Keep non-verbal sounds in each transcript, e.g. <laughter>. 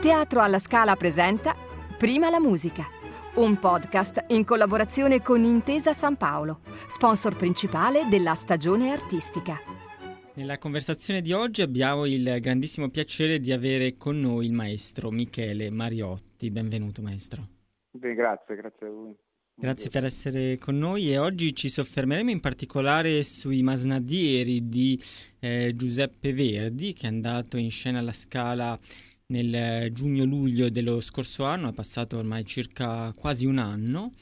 Teatro alla Scala presenta Prima la musica, un podcast in collaborazione con Intesa San Paolo, sponsor principale della stagione artistica. Nella conversazione di oggi abbiamo il grandissimo piacere di avere con noi il maestro Michele Mariotti. Benvenuto maestro. Beh, grazie, grazie a voi. Grazie per essere con noi e oggi ci soffermeremo in particolare sui Masnadieri di eh, Giuseppe Verdi che è andato in scena alla Scala nel giugno-luglio dello scorso anno, è passato ormai circa quasi un anno.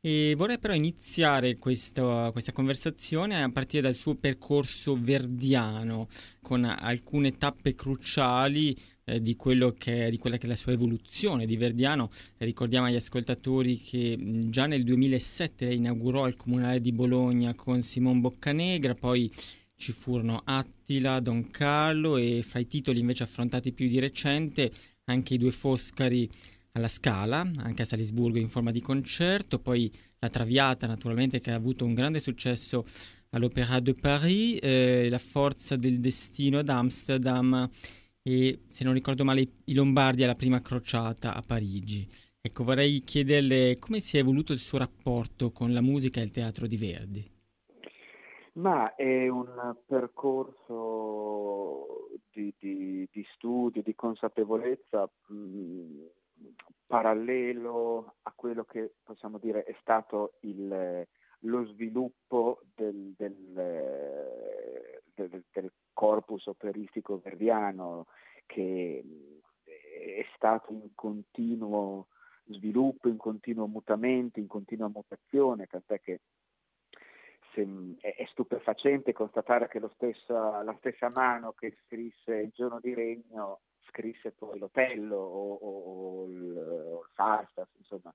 E vorrei però iniziare questo, questa conversazione a partire dal suo percorso verdiano, con alcune tappe cruciali eh, di, che, di, quella che è la sua evoluzione di Verdiano. ricordiamo agli ascoltatori che già nel 2007 lei inaugurò il Comunale di Bologna con Simon Boccanegra, poi ci furono Attila, Don Carlo e fra i titoli invece affrontati più di recente anche i due Foscari alla Scala, anche a Salisburgo in forma di concerto, poi la Traviata naturalmente che ha avuto un grande successo all'Opéra de Paris, eh, La Forza del Destino ad Amsterdam e se non ricordo male i Lombardi alla prima crociata a Parigi. Ecco, vorrei chiederle come si è evoluto il suo rapporto con la musica e il teatro di Verdi. Ma è un percorso di, di, di studio, di consapevolezza mh, mm, parallelo a quello che possiamo dire è stato il, lo sviluppo del, del, del, del, corpus operistico verdiano che è stato in continuo sviluppo, in continuo mutamento, in continua mutazione, tant'è che è stupefacente constatare che stessa, la stessa mano che scrisse Il giorno di regno scrisse poi l'Otello o, o, o il, il Falstaff, insomma.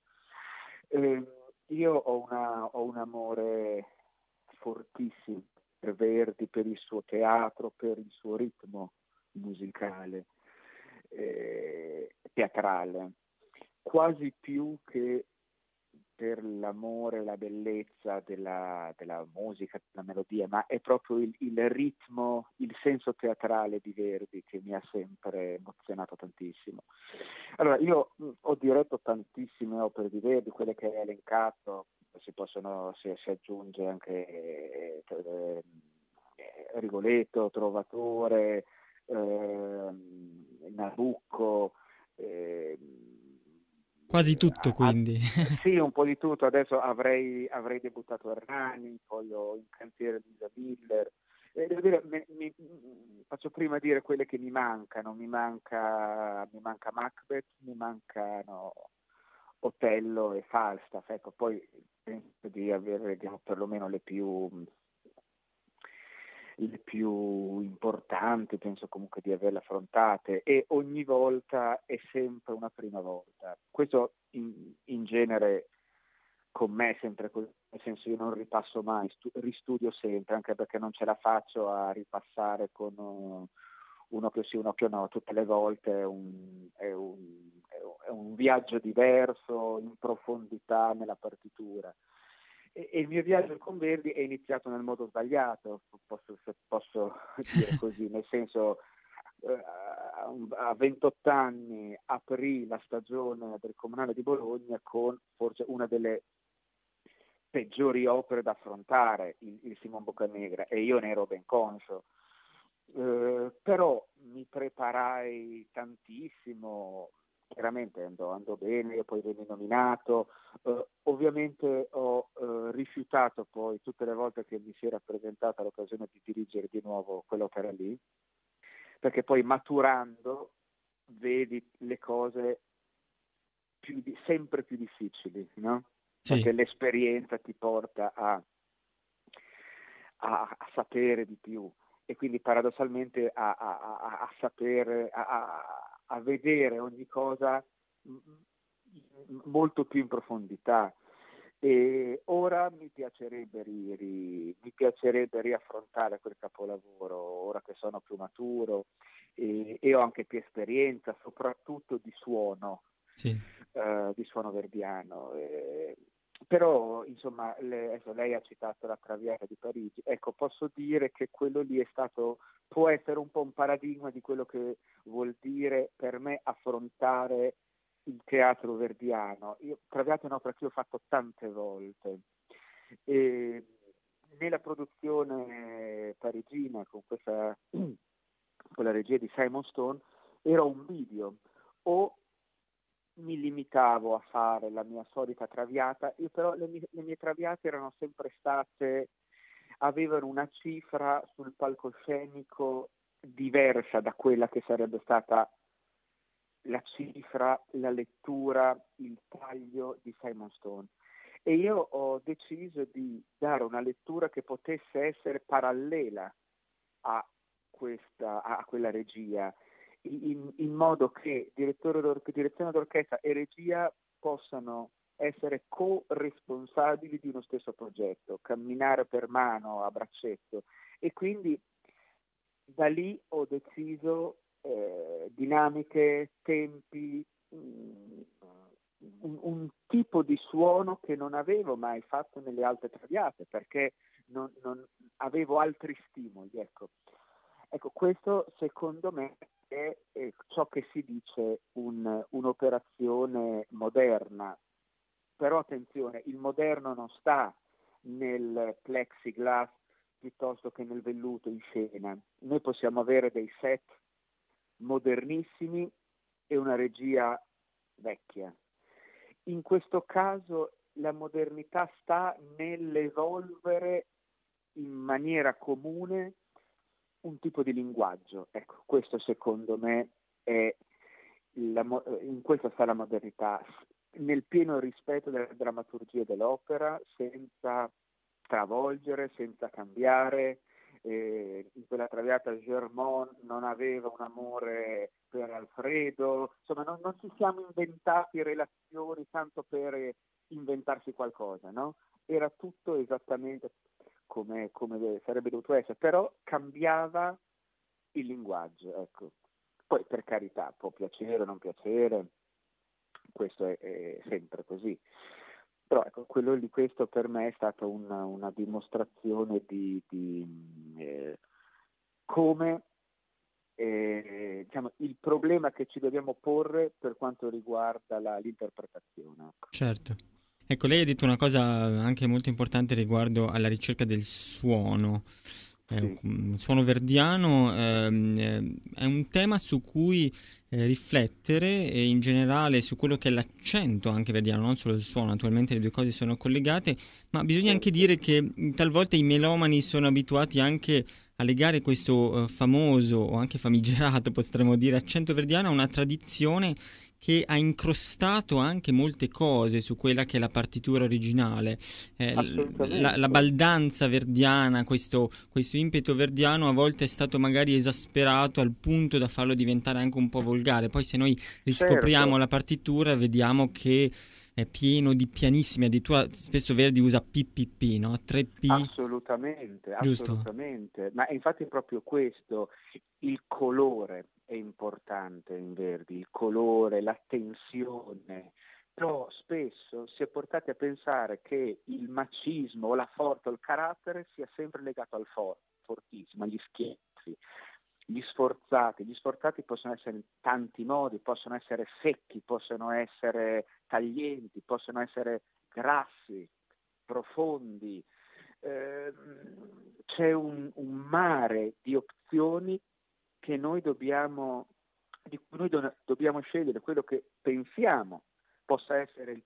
Eh, io ho, una, ho, un amore fortissimo per Verdi, per il suo teatro, per il suo ritmo musicale, eh, teatrale, quasi più che per l'amore la bellezza della, della, musica, della melodia, ma è proprio il, il, ritmo, il senso teatrale di Verdi che mi ha sempre emozionato tantissimo. Allora, io ho diretto tantissime opere di Verdi, quelle che hai elencato, si possono, si, si aggiunge anche eh, eh, Rigoletto, Trovatore, eh, Nabucco, eh, Quasi tutto quindi. Ah, sì, un po' di tutto. Adesso avrei, avrei debuttato Errani, poi ho in cantiere Lisa Miller. E devo dire, mi, mi, faccio prima dire quelle che mi mancano. Mi manca, mi manca Macbeth, mi mancano Otello e Falstaff. Ecco, poi penso di avere perlomeno le più le più importanti, penso comunque di averle affrontate e ogni volta è sempre una prima volta. Questo in, in genere con me è sempre così, nel senso io non ripasso mai, stu- ristudio sempre, anche perché non ce la faccio a ripassare con uh, un occhio sì, un occhio no, tutte le volte è un, è un, è un viaggio diverso in profondità nella partitura. E, e il mio viaggio con Verdi è iniziato nel modo sbagliato, posso, se posso <laughs> dire così, nel senso eh, a 28 anni aprì la stagione del Comunale di Bologna con forse una delle peggiori opere da affrontare, il, il Simon Boccanegra, e io ne ero ben conscio. Eh, però mi preparai tantissimo, chiaramente andò, andò bene, io poi venni nominato, uh, ovviamente ho uh, rifiutato poi tutte le volte che mi si era presentata l'occasione di dirigere di nuovo quell'opera lì, perché poi maturando vedi le cose più di, sempre più difficili, no? Sì. Perché l'esperienza ti porta a, a, a, sapere di più e quindi paradossalmente a, a sapere, a, a vedere ogni cosa molto più in profondità. E ora mi piacerebbe, ri, ri, mi piacerebbe riaffrontare quel capolavoro, ora che sono più maturo e, e ho anche più esperienza, soprattutto di suono, sì. uh, di suono verdiano. E, però insomma le, lei ha citato la Traviata di Parigi, ecco posso dire che quello lì è stato, può essere un po' un paradigma di quello che vuol dire per me affrontare il teatro verdiano. Io Traviata è un'opera che ho fatto tante volte. E nella produzione parigina con, questa, <clears throat> con la regia di Simon Stone era un video o mi limitavo a fare la mia solita traviata, io però le mie, le mie traviate erano sempre state, avevano una cifra sul palcoscenico diversa da quella che sarebbe stata la cifra, la lettura, il taglio di Simon Stone. E io ho deciso di dare una lettura che potesse essere parallela a, questa, a quella regia, in, in modo che direzione d'orchestra e regia possano essere co-responsabili di uno stesso progetto, camminare per mano a braccetto. E quindi da lì ho deciso eh, dinamiche, tempi, mm, un, un, tipo di suono che non avevo mai fatto nelle altre traviate perché non, non avevo altri stimoli. Ecco. ecco. questo secondo me è, è ciò che si dice un, un'operazione moderna. Però attenzione, il moderno non sta nel plexiglass piuttosto che nel velluto in scena. Noi possiamo avere dei set modernissimi e una regia vecchia. In questo caso la modernità sta nell'evolvere in maniera comune un tipo di linguaggio. Ecco, questo secondo me è la, in questo sta la modernità, nel pieno rispetto della drammaturgia dell'opera, senza travolgere, senza cambiare, eh, in quella traviata Germont non aveva un amore per Alfredo, insomma non, non ci siamo inventati relazioni tanto per inventarsi qualcosa, no? Era tutto esattamente come, come sarebbe dovuto essere, però cambiava il linguaggio, ecco. Poi per carità, può piacere o non piacere, questo è, è sempre così. Però ecco, quello di questo per me è stata una, una dimostrazione di, di eh, come eh, diciamo, il problema che ci dobbiamo porre per quanto riguarda la, l'interpretazione. Ecco. Certo. Ecco, lei ha detto una cosa anche molto importante riguardo alla ricerca del suono. Eh, il suono verdiano ehm, eh, è un tema su cui eh, riflettere e in generale su quello che è l'accento anche verdiano, non solo il suono, naturalmente le due cose sono collegate, ma bisogna anche dire che talvolta i melomani sono abituati anche a legare questo eh, famoso o anche famigerato, <laughs> potremmo dire, accento verdiano a una tradizione che ha incrostato anche molte cose su quella che è la partitura originale. Eh, la, la, baldanza verdiana, questo, questo, impeto verdiano a volte è stato magari esasperato al punto da farlo diventare anche un po' volgare. Poi se noi riscopriamo certo. la partitura vediamo che è pieno di pianissimi, addirittura spesso Verdi usa PPP, no? 3P. Assolutamente, Giusto? assolutamente. Ma infatti è proprio questo, il colore è importante in Verdi, il colore, la tensione, però spesso si è portati a pensare che il macismo, la forza, il carattere sia sempre legato al forte, fortissimo, agli schiaffi. Gli sforzati, gli sforzati possono essere in tanti modi, possono essere secchi, possono essere taglienti, possono essere grassi, profondi. Eh, c'è un, un mare di opzioni che noi dobbiamo, di cui noi do, dobbiamo scegliere quello che pensiamo possa essere il,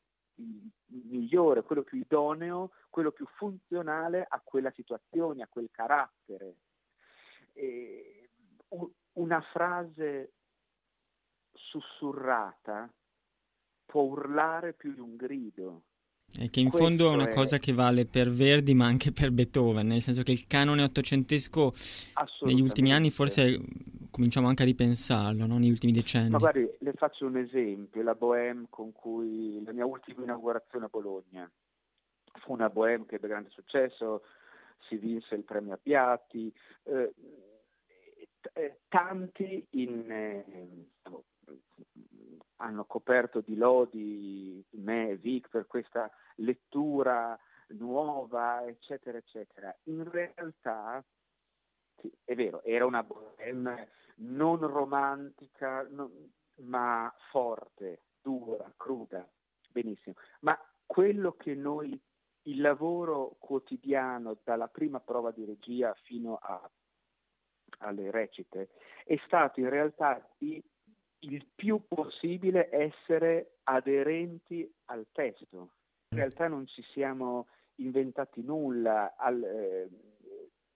il, migliore, quello più idoneo, quello più funzionale a quella situazione, a quel carattere. E una frase sussurrata può urlare più di un grido. E che in Questo fondo è una è... cosa che vale per Verdi ma anche per Beethoven, nel senso che il canone ottocentesco negli ultimi anni forse cominciamo anche a ripensarlo, no? negli ultimi decenni. Ma guardi, le faccio un esempio, la Bohème con cui la mia ultima inaugurazione a Bologna. Fu una Bohème che ebbe grande successo, si vinse il premio Abbiati, eh, eh, tanti in, eh, hanno coperto di lodi me e Vic per questa lettura nuova, eccetera, eccetera. In realtà, sì, è vero, era una bohème non romantica, non, ma forte, dura, cruda, benissimo. Ma quello che noi, il lavoro quotidiano dalla prima prova di regia fino a, alle recite, è stato in realtà di il più possibile essere aderenti al testo. In realtà non ci siamo inventati nulla, al, eh,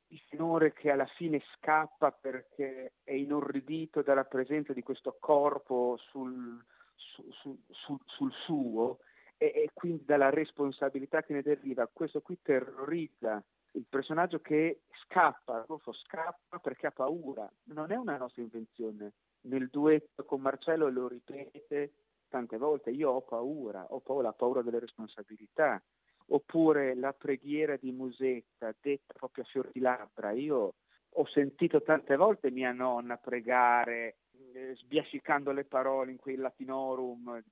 il tenore che alla fine scappa perché è inorridito dalla presenza di questo corpo sul, su, su, su, sul suo e, e, quindi dalla responsabilità che ne deriva. Questo qui terrorizza il personaggio che scappa, scappa perché ha paura. Non è una nostra invenzione. Nel duetto con Marcello lo ripete tante volte, io ho paura, ho paura, ho paura delle responsabilità oppure la preghiera di Musetta detta proprio a fior di labbra. Io ho sentito tante volte mia nonna pregare eh, sbiascicando le parole in quel latinorum,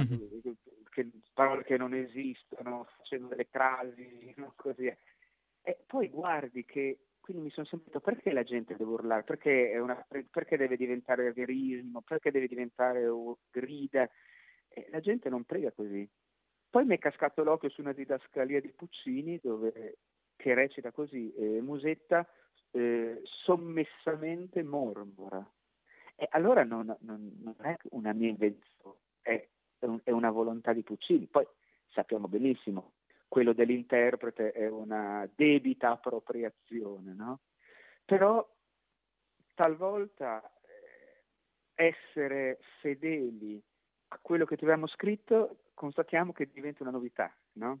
mm-hmm. che, parole che non esistono, facendo delle crasi, no? <laughs> così. E poi guardi che, quindi mi sono sentito, perché la gente deve urlare? Perché, una, perché deve diventare verismo? Perché deve diventare grida? E la gente non prega così. Poi mi è cascato l'occhio su una didascalia di Puccini dove, che recita così, eh, Musetta eh, sommessamente mormora. E allora non, non, non, è una mia invenzione, è, è, una volontà di Puccini. Poi sappiamo benissimo, quello dell'interprete è una debita appropriazione, no? Però talvolta eh, essere fedeli a quello che ti avevamo scritto constatiamo che diventa una novità, no?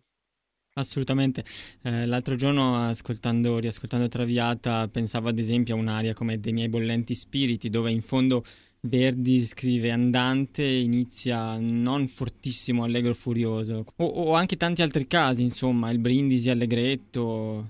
Assolutamente. Eh, l'altro giorno, ascoltando, riascoltando Traviata, pensavo ad esempio a un'aria come Dei miei bollenti spiriti, dove in fondo Verdi scrive andante, inizia non fortissimo, allegro furioso. O, o anche tanti altri casi, insomma, il brindisi allegretto.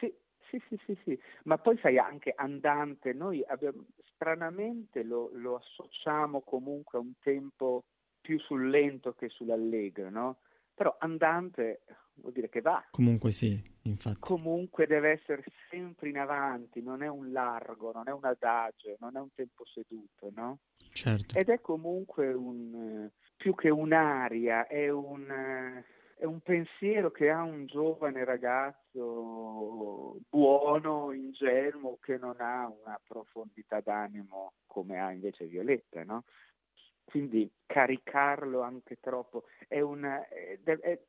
Sì, sì, sì, sì, sì. Ma poi sai anche andante, noi abbiamo, stranamente lo, lo associamo comunque a un tempo più sul lento che sull'allegro, no? Però andante vuol dire che va. Comunque sì, infatti. Comunque deve essere sempre in avanti, non è un largo, non è un adagio, non è un tempo seduto, no? Certo. Ed è comunque un, più che un'aria, è un, è un pensiero che ha un giovane ragazzo buono, ingenuo, che non ha una profondità d'animo come ha invece Violetta, no? quindi caricarlo anche troppo è una, deve,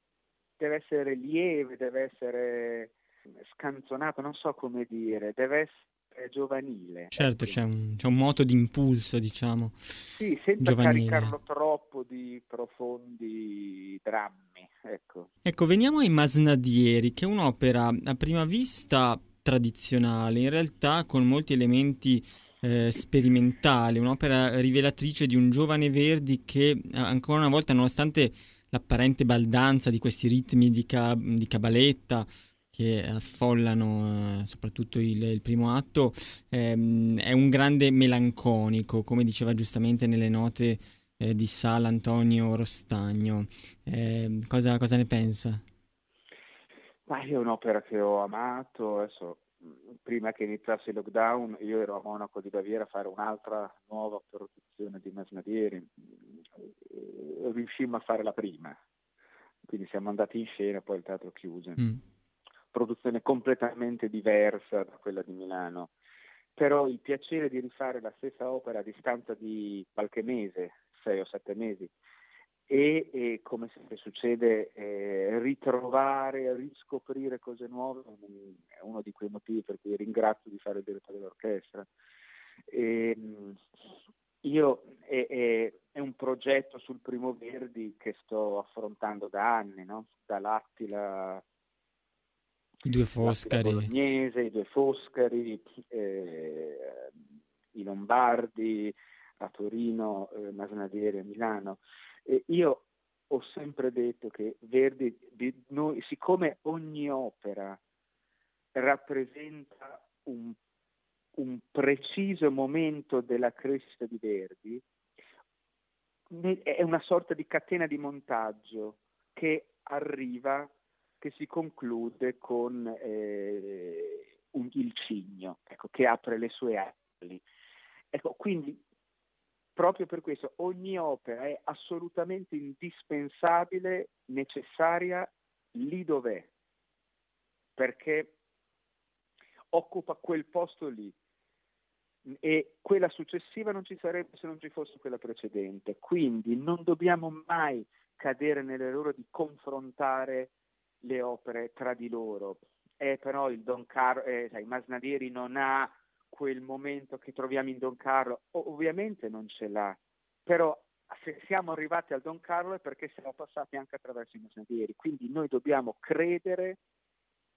deve essere lieve, deve essere scanzonato, non so come dire, deve essere giovanile. Certo, ecco. c'è, un, c'è un, moto di impulso, diciamo. Sì, senza giovanile. caricarlo troppo di profondi drammi. Ecco. ecco, veniamo ai Masnadieri, che è un'opera a prima vista tradizionale, in realtà con molti elementi eh, sperimentale, un'opera rivelatrice di un giovane Verdi che eh, ancora una volta, nonostante l'apparente baldanza di questi ritmi di, ca- di cabaletta che affollano eh, soprattutto il, il, primo atto, ehm, è un grande melanconico, come diceva giustamente nelle note eh, di Sala Antonio Rostagno. Ehm, cosa, cosa ne pensa? Ma è un'opera che ho amato, adesso prima che iniziasse il lockdown io ero a Monaco di Baviera a fare un'altra nuova produzione di Masnadieri, riuscimmo a fare la prima, quindi siamo andati in scena, poi il teatro chiuse. Mm. Produzione completamente diversa da quella di Milano, però il piacere di rifare la stessa opera a distanza di qualche mese, sei o sette mesi, e, e come sempre succede eh, ritrovare, riscoprire cose nuove è uno di quei motivi per cui ringrazio di fare il direttore dell'orchestra. E, ehm, io è, è, è, un progetto sul primo Verdi che sto affrontando da anni, no? dall'Attila i due Foscari, Bolognese, i due Foscari, eh, i Lombardi, a Torino, eh, Masnadieri a Milano. E io ho sempre detto che Verdi, noi, siccome ogni opera rappresenta un, un preciso momento della crescita di Verdi, è una sorta di catena di montaggio che arriva, che si conclude con eh, un, il cigno, ecco, che apre le sue ali. Ecco, quindi proprio per questo ogni opera è assolutamente indispensabile, necessaria lì dov'è, perché occupa quel posto lì e quella successiva non ci sarebbe se non ci fosse quella precedente. Quindi non dobbiamo mai cadere nell'errore di confrontare le opere tra di loro. Eh, però il Don Carlo, eh, sai, Masnadieri non ha quel momento che troviamo in Don Carlo, ovviamente non ce l'ha, però se siamo arrivati al Don Carlo è perché siamo passati anche attraverso i Masnadieri, quindi noi dobbiamo credere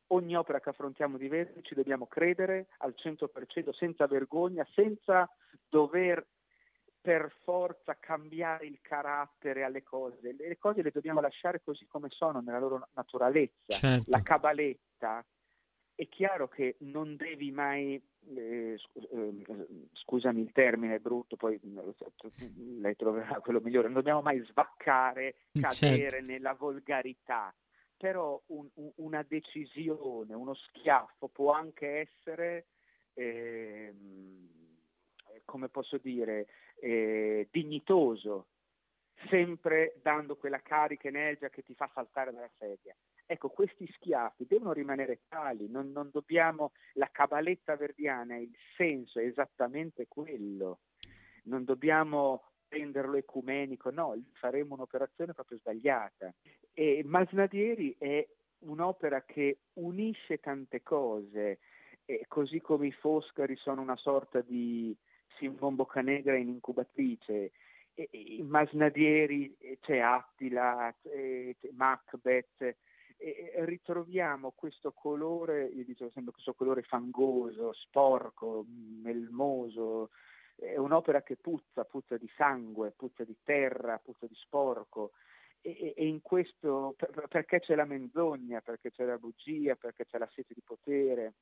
ogni opera che affrontiamo di Verdi ci dobbiamo credere al 100% senza vergogna, senza dover per forza cambiare il carattere alle cose. Le cose le dobbiamo lasciare così come sono, nella loro naturalezza. Certo. La cabaletta è chiaro che non devi mai, eh, scusami il termine è brutto, poi lei troverà quello migliore, non dobbiamo mai svaccare, cadere certo. nella volgarità però un, un, una decisione, uno schiaffo può anche essere, eh, come posso dire, eh, dignitoso, sempre dando quella carica energia che ti fa saltare dalla sedia. Ecco, questi schiaffi devono rimanere tali, non, non dobbiamo, la cabaletta verdiana, il senso è esattamente quello, non dobbiamo renderlo ecumenico, no, faremo un'operazione proprio sbagliata. E Masnadieri è un'opera che unisce tante cose, e così come i Foscari sono una sorta di Simon Boccanegra in incubatrice, e, in Masnadieri c'è Attila, c'è Macbeth, e ritroviamo questo colore, io dicevo sempre questo colore fangoso, sporco, melmoso, è un'opera che puzza, puzza di sangue, puzza di terra, puzza di sporco. E, e in questo, perché c'è la menzogna, perché c'è la bugia, perché c'è la sete di potere,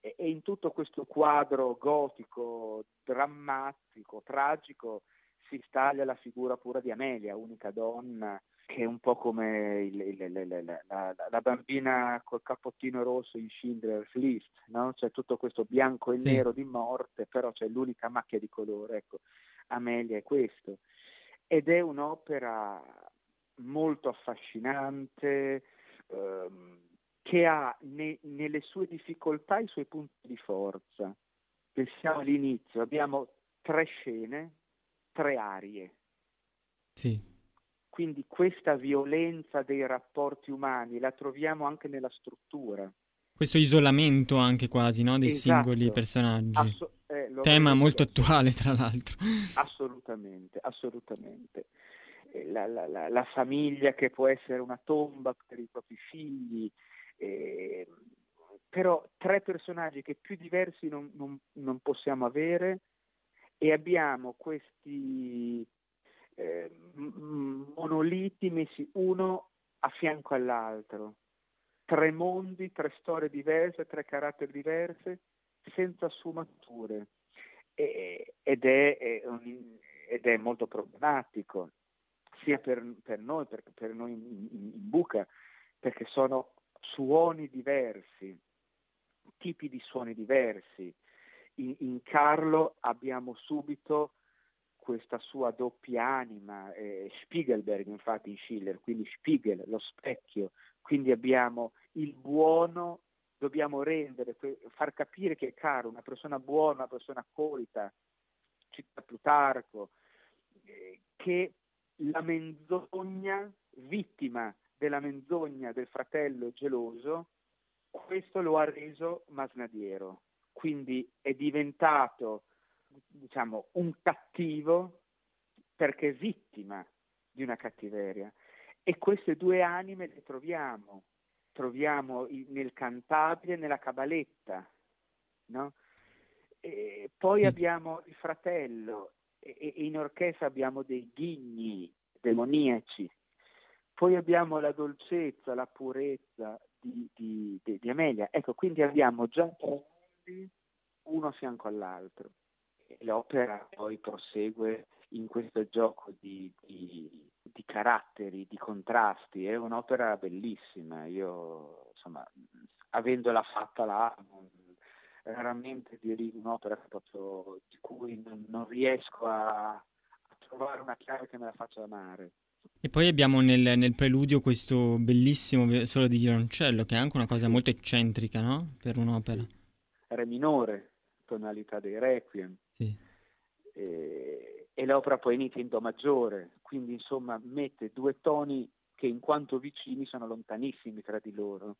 e, e in tutto questo quadro gotico, drammatico, tragico, si staglia la figura pura di Amelia, unica donna, che è un po' come il, il, il, la, la, bambina col cappottino rosso in Schindler's List, no? c'è tutto questo bianco e sì. nero di morte, però c'è l'unica macchia di colore, ecco, Amelia è questo. Ed è un'opera molto affascinante, ehm, che ha ne, nelle sue difficoltà i suoi punti di forza. Pensiamo all'inizio, abbiamo tre scene, tre arie. Sì. Quindi questa violenza dei rapporti umani la troviamo anche nella struttura. Questo isolamento anche quasi no? dei esatto. singoli personaggi. Asso- eh, Tema molto attuale tra l'altro. Assolutamente, assolutamente. Eh, la, la, la, la, famiglia che può essere una tomba per i propri figli, eh, però tre personaggi che più diversi non, non, non possiamo avere e abbiamo questi eh, monoliti messi uno a fianco all'altro, tre mondi, tre storie diverse, tre caratteri diverse, senza sfumature. E, ed, è, è un, ed, è, molto problematico, sia per, per noi, per, per noi in, in, in Buca, perché sono suoni diversi, tipi di suoni diversi. In, in Carlo abbiamo subito questa sua doppia anima, eh, Spiegelberg infatti in Schiller, quindi Spiegel, lo specchio, quindi abbiamo il buono, dobbiamo rendere, far capire che è caro, una persona buona, una persona colta, cita Plutarco, eh, che la menzogna, vittima della menzogna del fratello geloso, questo lo ha reso masnadiero, quindi è diventato diciamo, un cattivo perché vittima di una cattiveria. E queste due anime le troviamo, troviamo nel cantabile e nella cabaletta. No? E poi abbiamo il fratello e in orchestra abbiamo dei ghigni demoniaci. Poi abbiamo la dolcezza, la purezza di, di, di, di Amelia. Ecco, quindi abbiamo già tre uno a fianco all'altro l'opera poi prosegue in questo gioco di, di, di, caratteri, di contrasti, è un'opera bellissima, io insomma, avendola fatta là, raramente dirigo un'opera proprio di cui non, non riesco a, a, trovare una chiave che me la faccia amare. E poi abbiamo nel, nel, preludio questo bellissimo solo di violoncello, che è anche una cosa molto eccentrica, no? Per un'opera. Re minore, tonalità dei requiem. Sì. E, e l'opera poi inizia in do maggiore, quindi insomma mette due toni che in quanto vicini sono lontanissimi tra di loro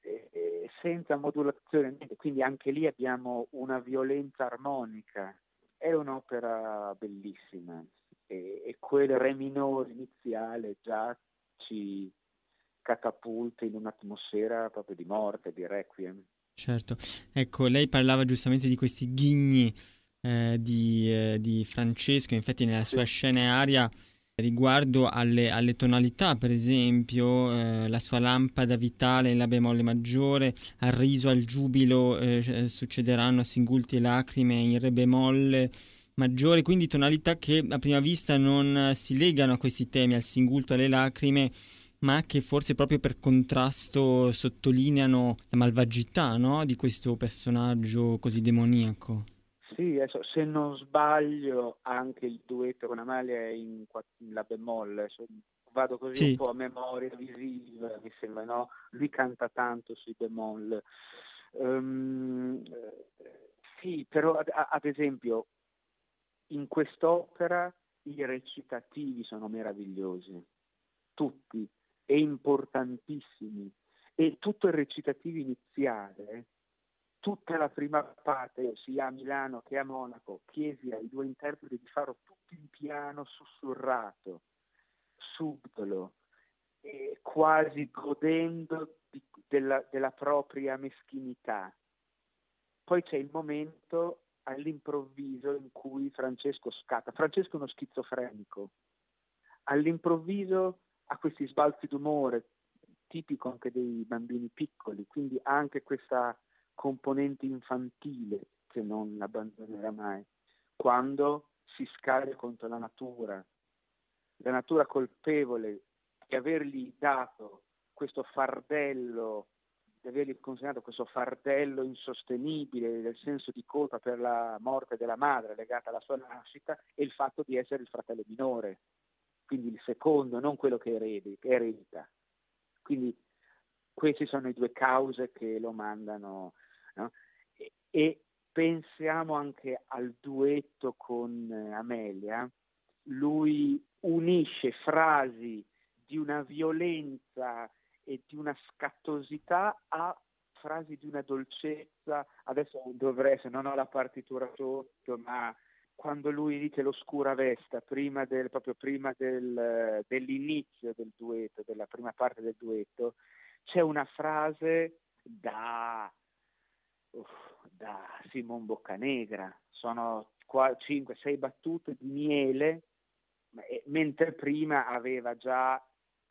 eh, senza modulazione, quindi anche lì abbiamo una violenza armonica. È un'opera bellissima e, e quel re minore iniziale già ci catapulta in un'atmosfera proprio di morte, di requiem. Certo, ecco, lei parlava giustamente di questi ghigni eh, di, eh, di, Francesco, infatti nella sua scena aria riguardo alle, alle, tonalità, per esempio, eh, la sua lampada vitale in La bemolle maggiore, al riso, al giubilo eh, eh, succederanno singulti e lacrime in Re bemolle maggiore, quindi tonalità che a prima vista non si legano a questi temi, al singulto, alle lacrime, ma che forse proprio per contrasto sottolineano la malvagità no? di questo personaggio così demoniaco. Sì, adesso, se non sbaglio anche il duetto con Amalia è in, in La bemolle, vado così sì. un po' a memoria visiva, mi sembra, no? Lui canta tanto sui bemolle. Um, sì, però ad, ad, esempio in quest'opera i recitativi sono meravigliosi, tutti, e importantissimi. E tutto il recitativo iniziale tutta la prima parte, sia a Milano che a Monaco, chiesi ai due interpreti di farlo tutto in piano sussurrato, subdolo, quasi godendo di, della, della propria meschinità. Poi c'è il momento all'improvviso in cui Francesco scatta. Francesco è uno schizofrenico. All'improvviso ha questi sbalzi d'umore, tipico anche dei bambini piccoli, quindi ha anche questa componente infantile che non abbandonerà mai, quando si scaglia contro la natura, la natura colpevole di avergli dato questo fardello, di avergli consegnato questo fardello insostenibile del senso di colpa per la morte della madre legata alla sua nascita e il fatto di essere il fratello minore, quindi il secondo, non quello che eredi, che eredita. Quindi queste sono le due cause che lo mandano. No? E, e, pensiamo anche al duetto con eh, Amelia, lui unisce frasi di una violenza e di una scattosità a frasi di una dolcezza, adesso dovrei, se non ho la partitura sotto, ma quando lui dice l'oscura vesta, prima del, proprio prima del, dell'inizio del duetto, della prima parte del duetto, c'è una frase da, uh, da Simon Boccanegra, sono 5-6 battute di miele, mentre prima aveva già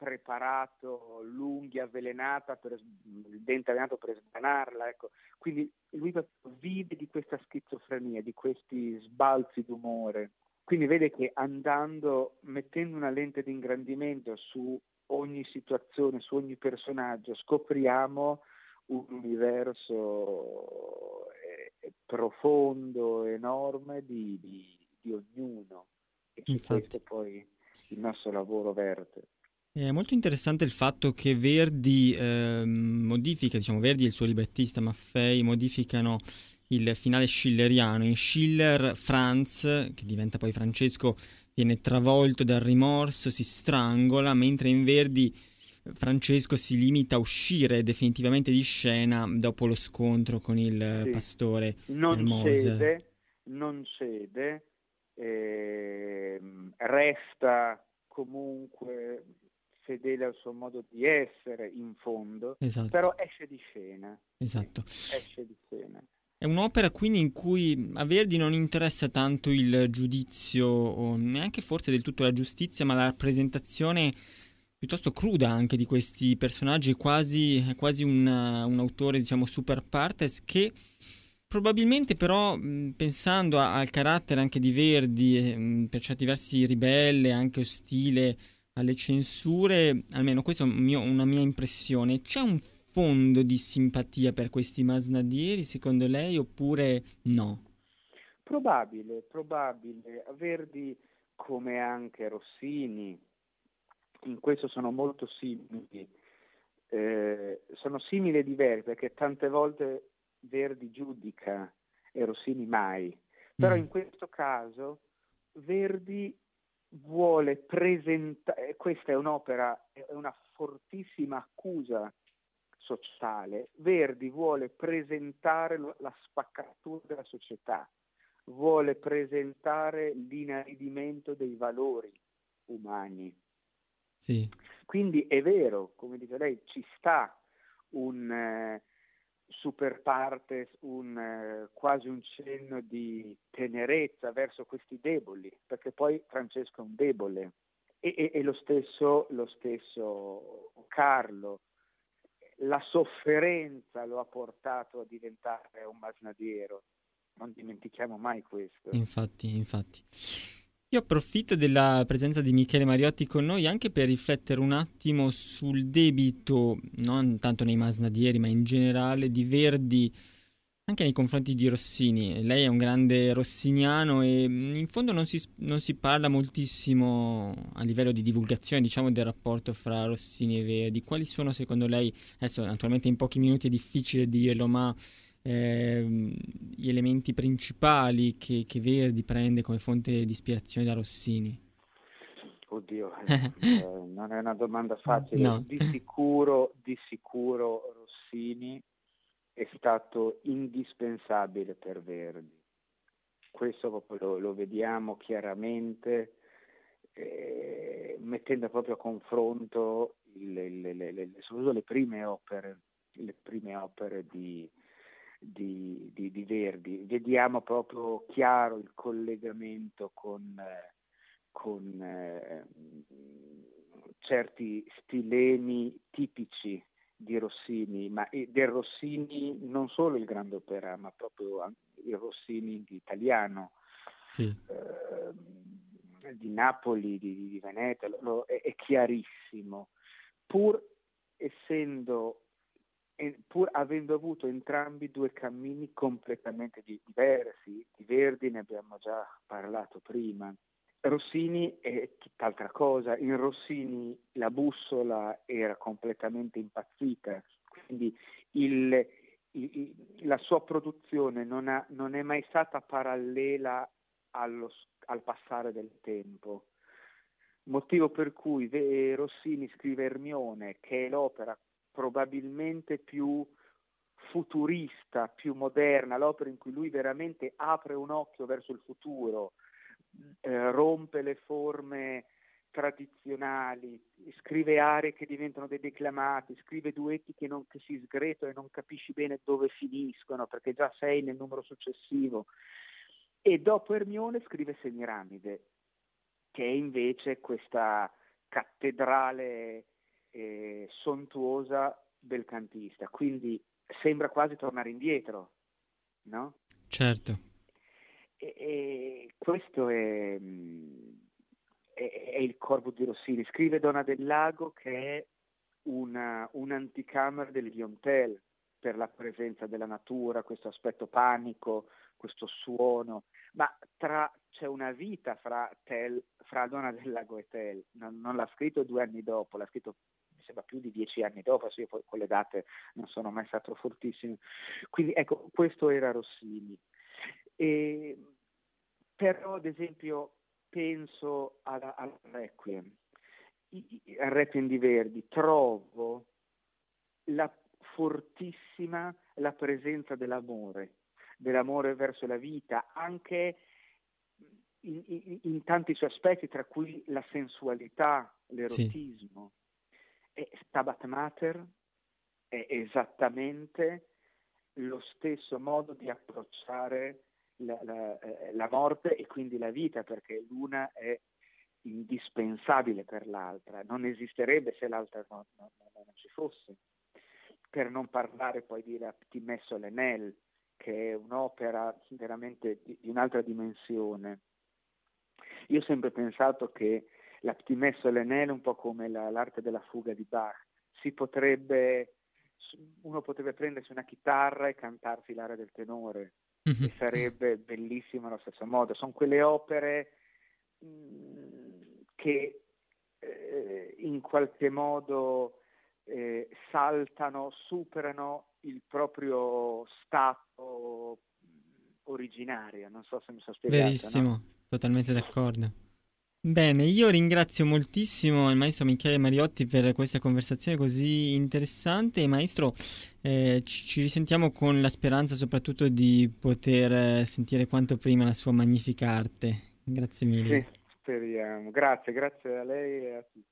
preparato l'unghia avvelenata, per, il dente avvelenato per sbanarla. Ecco. Quindi lui vive di questa schizofrenia, di questi sbalzi d'umore. Quindi vede che andando, mettendo una lente di ingrandimento su ogni situazione, su ogni personaggio, scopriamo un universo eh, profondo, enorme di, di, di ognuno. E su questo poi il nostro lavoro verte. È molto interessante il fatto che Verdi eh, modifica, diciamo Verdi e il suo librettista Maffei modificano il finale schilleriano. In Schiller Franz, che diventa poi Francesco, viene travolto dal rimorso, si strangola, mentre in Verdi Francesco si limita a uscire definitivamente di scena dopo lo scontro con il sì. pastore non cede, non cede, eh, resta comunque fedele al suo modo di essere in fondo, esatto. però esce di scena. Esatto. Esce di scena. È un'opera quindi in cui a Verdi non interessa tanto il giudizio o neanche forse del tutto la giustizia, ma la rappresentazione piuttosto cruda anche di questi personaggi, quasi, quasi un, un autore diciamo super partes che probabilmente però pensando a, al carattere anche di Verdi, per certi versi ribelle, anche ostile alle censure, almeno questa è un mio, una mia impressione, c'è un fondo di simpatia per questi masnadieri, secondo lei, oppure no? Probabile, probabile. Verdi come anche Rossini, in questo sono molto simili. Eh, sono simili e diversi perché tante volte Verdi giudica e Rossini mai. Però mm. in questo caso Verdi vuole presentare, questa è un'opera, è una fortissima accusa sociale, Verdi vuole presentare la spaccatura della società, vuole presentare l'inaridimento dei valori umani. Sì. Quindi è vero, come dice lei, ci sta un eh, super partes, un, eh, quasi un cenno di tenerezza verso questi deboli, perché poi Francesco è un debole. E, e, e lo, stesso, lo stesso Carlo, la sofferenza lo ha portato a diventare un masnadiero, non dimentichiamo mai questo. Infatti, infatti. Io approfitto della presenza di Michele Mariotti con noi anche per riflettere un attimo sul debito, non tanto nei masnadieri, ma in generale, di Verdi anche nei confronti di Rossini. Lei è un grande rossiniano e mm, in fondo non si, non si parla moltissimo a livello di divulgazione, diciamo, del rapporto fra Rossini e Verdi. Quali sono secondo lei, adesso naturalmente in pochi minuti è difficile dirlo, ma eh, gli elementi principali che, che, Verdi prende come fonte di ispirazione da Rossini? Oddio, <laughs> eh, non è una domanda facile. No. Di, sicuro, di sicuro Rossini è stato indispensabile per Verdi. Questo proprio lo, lo vediamo chiaramente eh, mettendo proprio a confronto le, le, le, le, prime opere, le prime opere di, di, di, di, Verdi. Vediamo proprio chiaro il collegamento con, eh, con eh, certi stilemi tipici di Rossini, ma del Rossini non solo il grande opera, ma proprio il Rossini italiano, sì. eh, di Napoli, di, di Veneta, lo, è, è chiarissimo. Pur essendo pur avendo avuto entrambi due cammini completamente diversi, di Verdi ne abbiamo già parlato prima. Rossini è tutt'altra cosa, in Rossini la bussola era completamente impazzita, quindi il, il, la sua produzione non, ha, non, è mai stata parallela allo, al passare del tempo, motivo per cui Rossini scrive Ermione, che è l'opera probabilmente più futurista, più moderna, l'opera in cui lui veramente apre un occhio verso il futuro, eh, rompe le forme tradizionali, scrive aree che diventano dei declamati, scrive duetti che, non, che si sgretano e non capisci bene dove finiscono perché già sei nel numero successivo. E dopo Ermione scrive Semiramide, che è invece questa cattedrale eh, sontuosa del cantista, quindi sembra quasi tornare indietro, no? Certo. E, e questo è, è, è, il corpo di Rossini. Scrive Donna del Lago che è una, un'anticamera del Liontel per la presenza della natura, questo aspetto panico, questo suono, ma tra, c'è una vita fra, Tel, fra Donna del Lago e Tel, non, non l'ha scritto due anni dopo, l'ha scritto mi sembra più di dieci anni dopo, adesso io poi con le date non sono mai stato fortissimo. Quindi ecco, questo era Rossini. E, però ad esempio penso al, al Requiem, al Requiem di Verdi, trovo la fortissima la presenza dell'amore, dell'amore verso la vita, anche in, in, in tanti suoi aspetti, tra cui la sensualità, l'erotismo. E Stabat Mater è esattamente lo stesso modo di approcciare la, la, eh, la, morte e quindi la vita, perché l'una è indispensabile per l'altra, non esisterebbe se l'altra non, non, non ci fosse. Per non parlare poi di La Petite Solenel, che è un'opera veramente di, di un'altra dimensione. Io ho sempre pensato che la Ptimè Solenel, un po' come la, l'arte della fuga di Bach, si potrebbe, uno poteva prendersi una chitarra e cantarsi l'area del tenore mm-hmm. e sarebbe bellissimo allo stesso modo. Sono quelle opere mh, mm, che eh, in qualche modo eh, saltano, superano il proprio stato originario. Non so se mi sono spiegato. Verissimo, no? totalmente d'accordo. Bene, io ringrazio moltissimo il maestro Michele Mariotti per questa conversazione così interessante. Maestro, eh, ci, risentiamo con la speranza soprattutto di poter eh, sentire quanto prima la sua magnifica arte. Grazie mille. Sì, speriamo. Grazie, grazie a lei e a tutti.